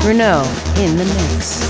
Grunow in the mix.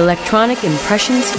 Electronic Impressions.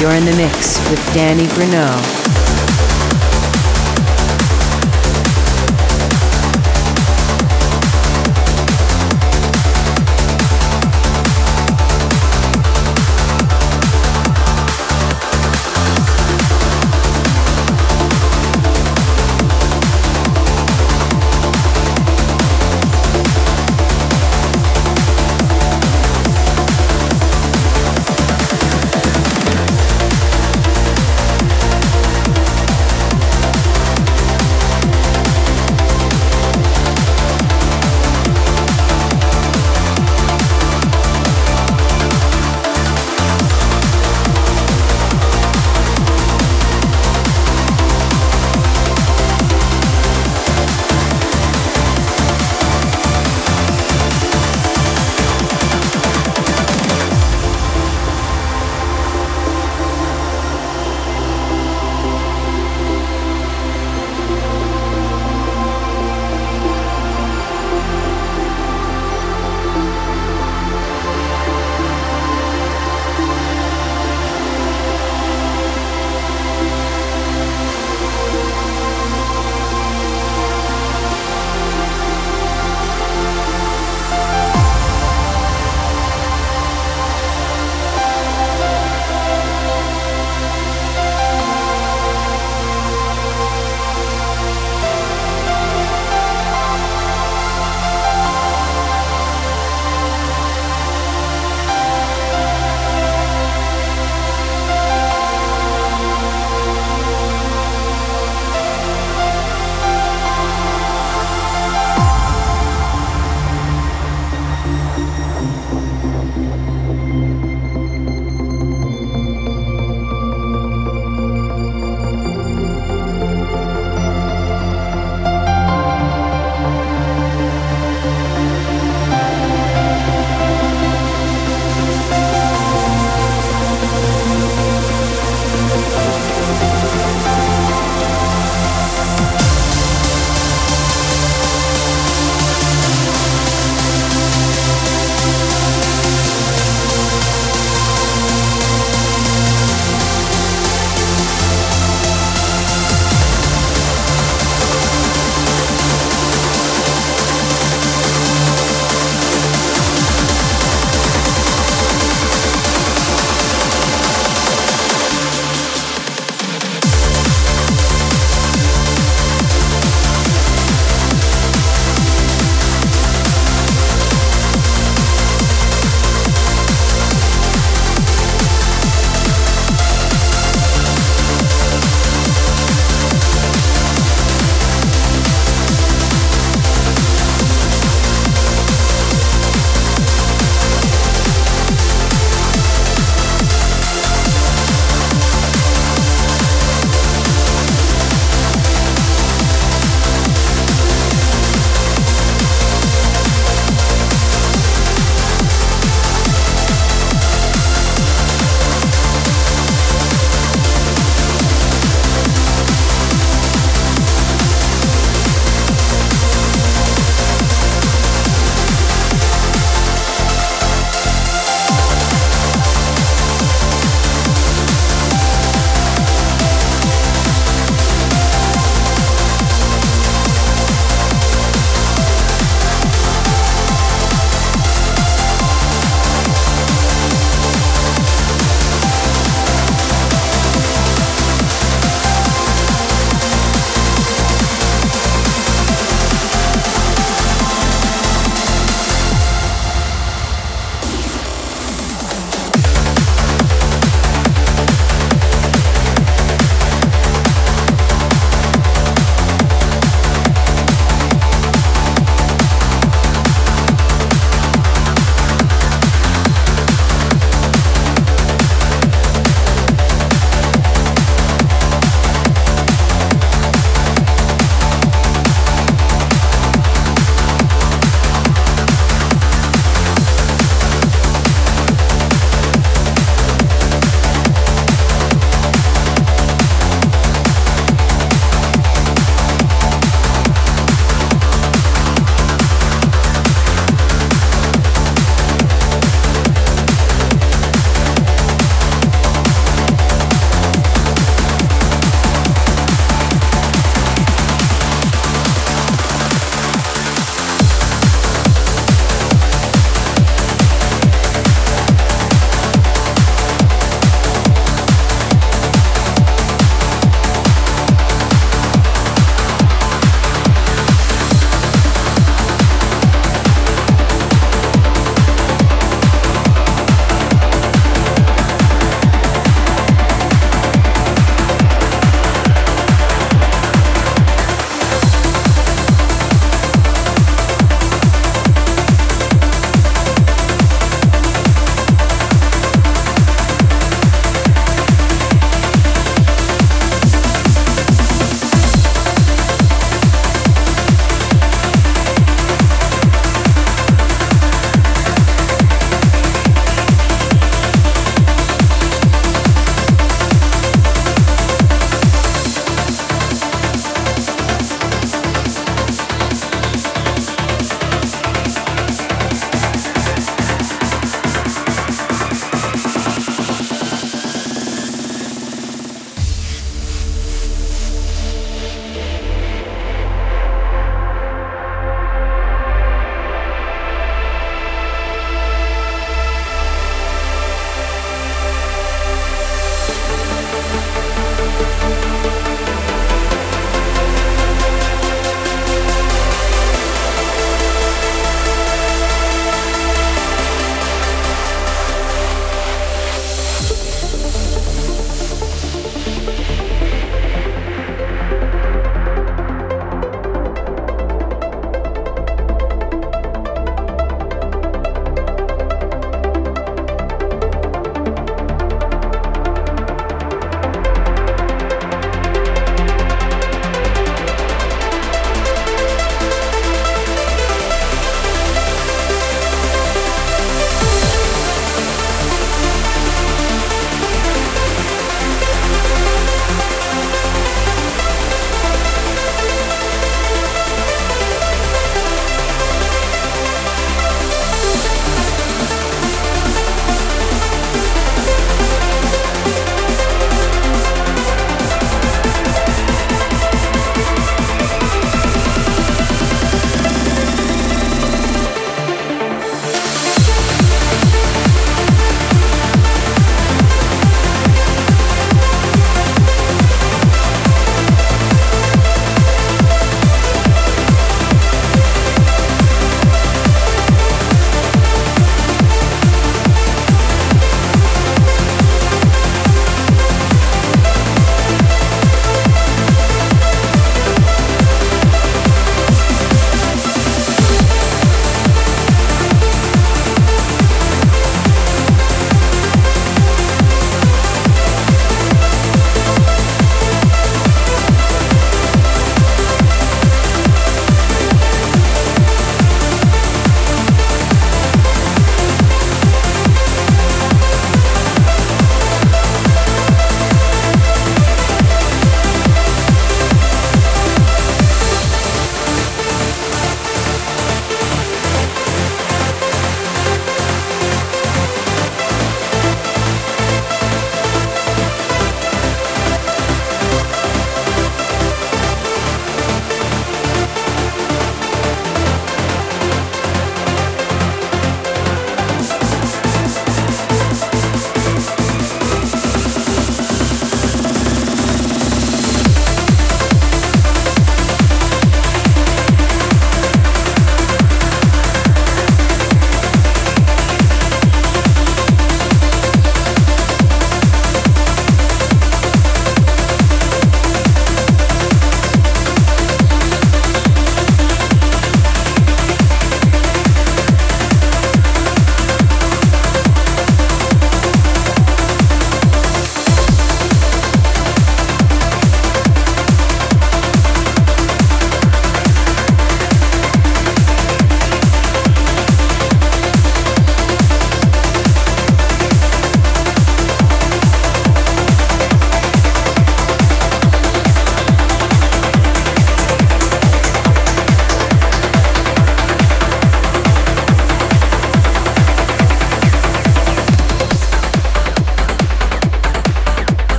You're in the mix with Danny Grunow.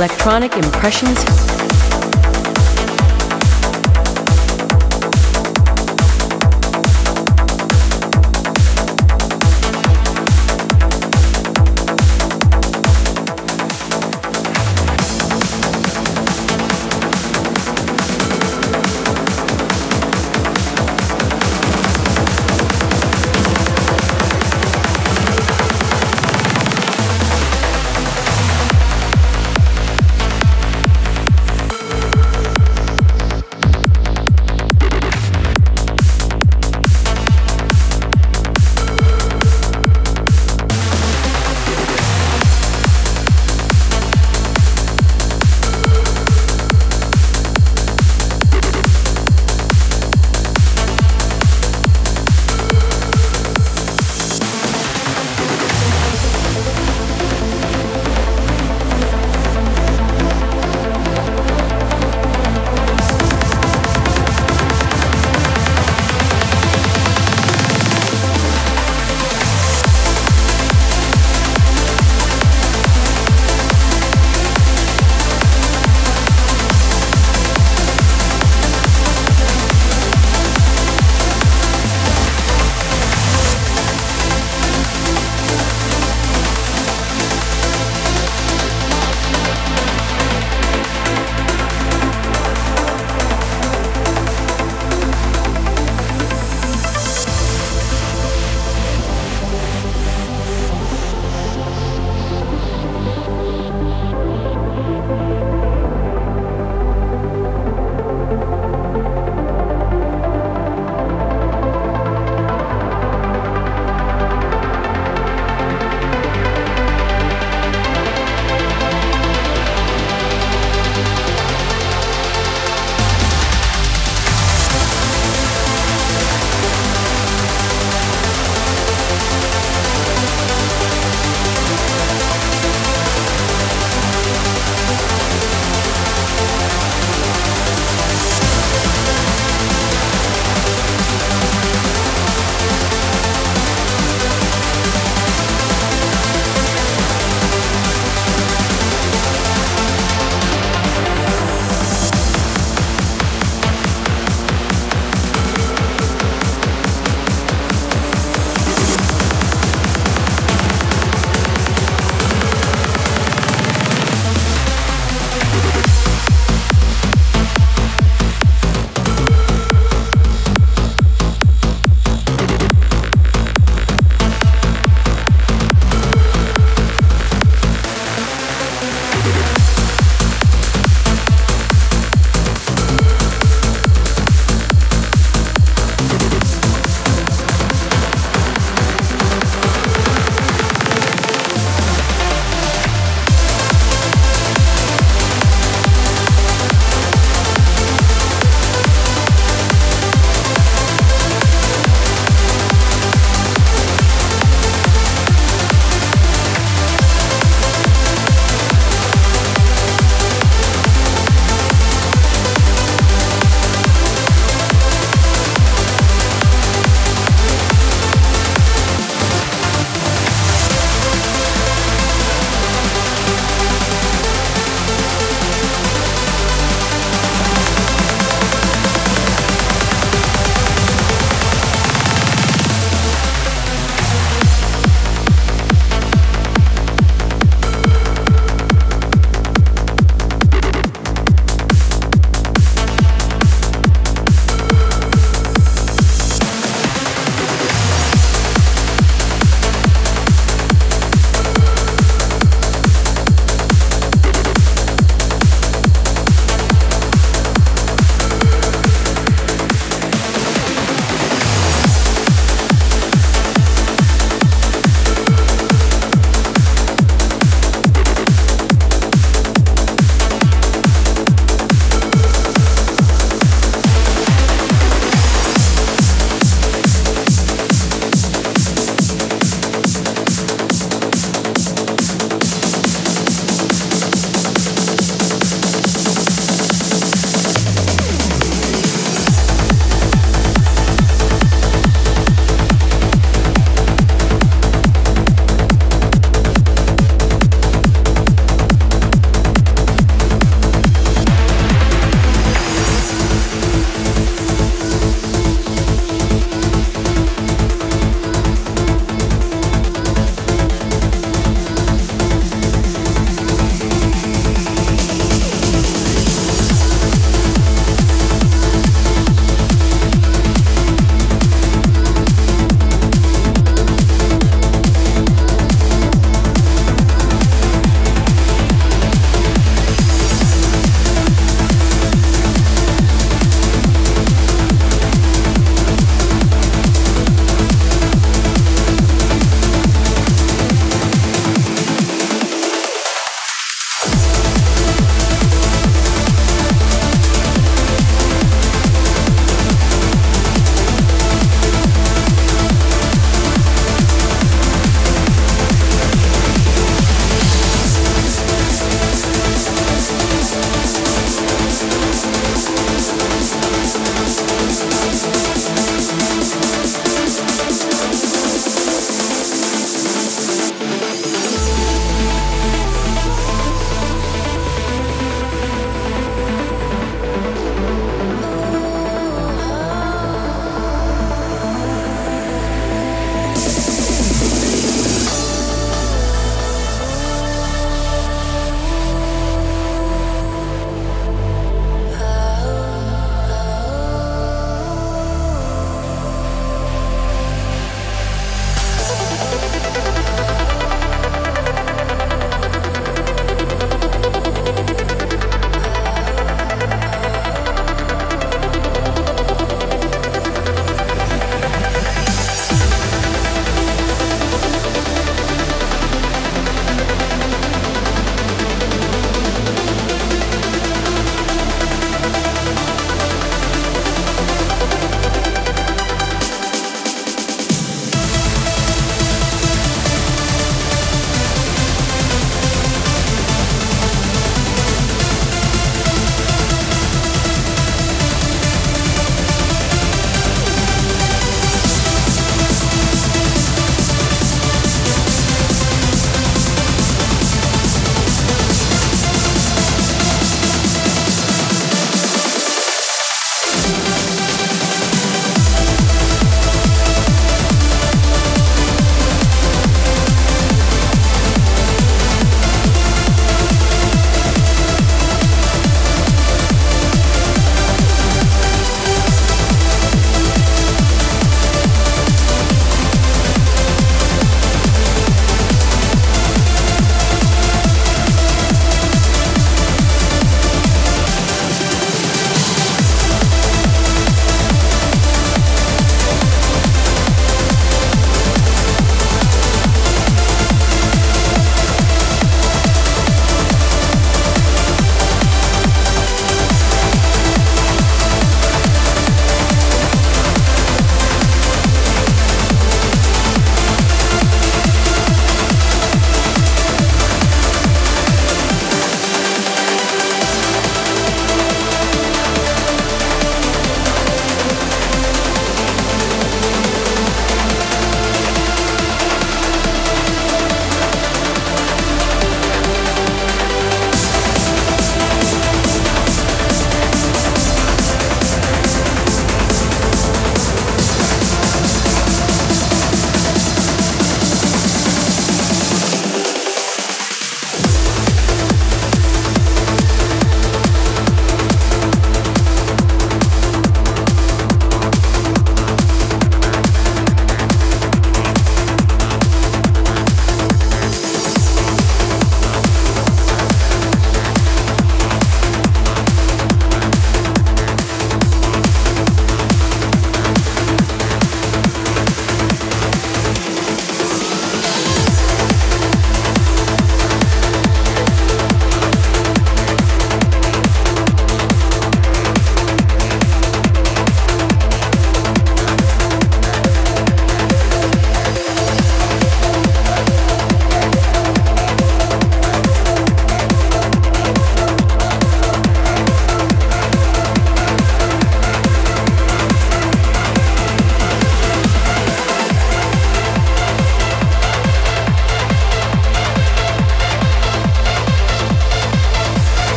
Electronic Impressions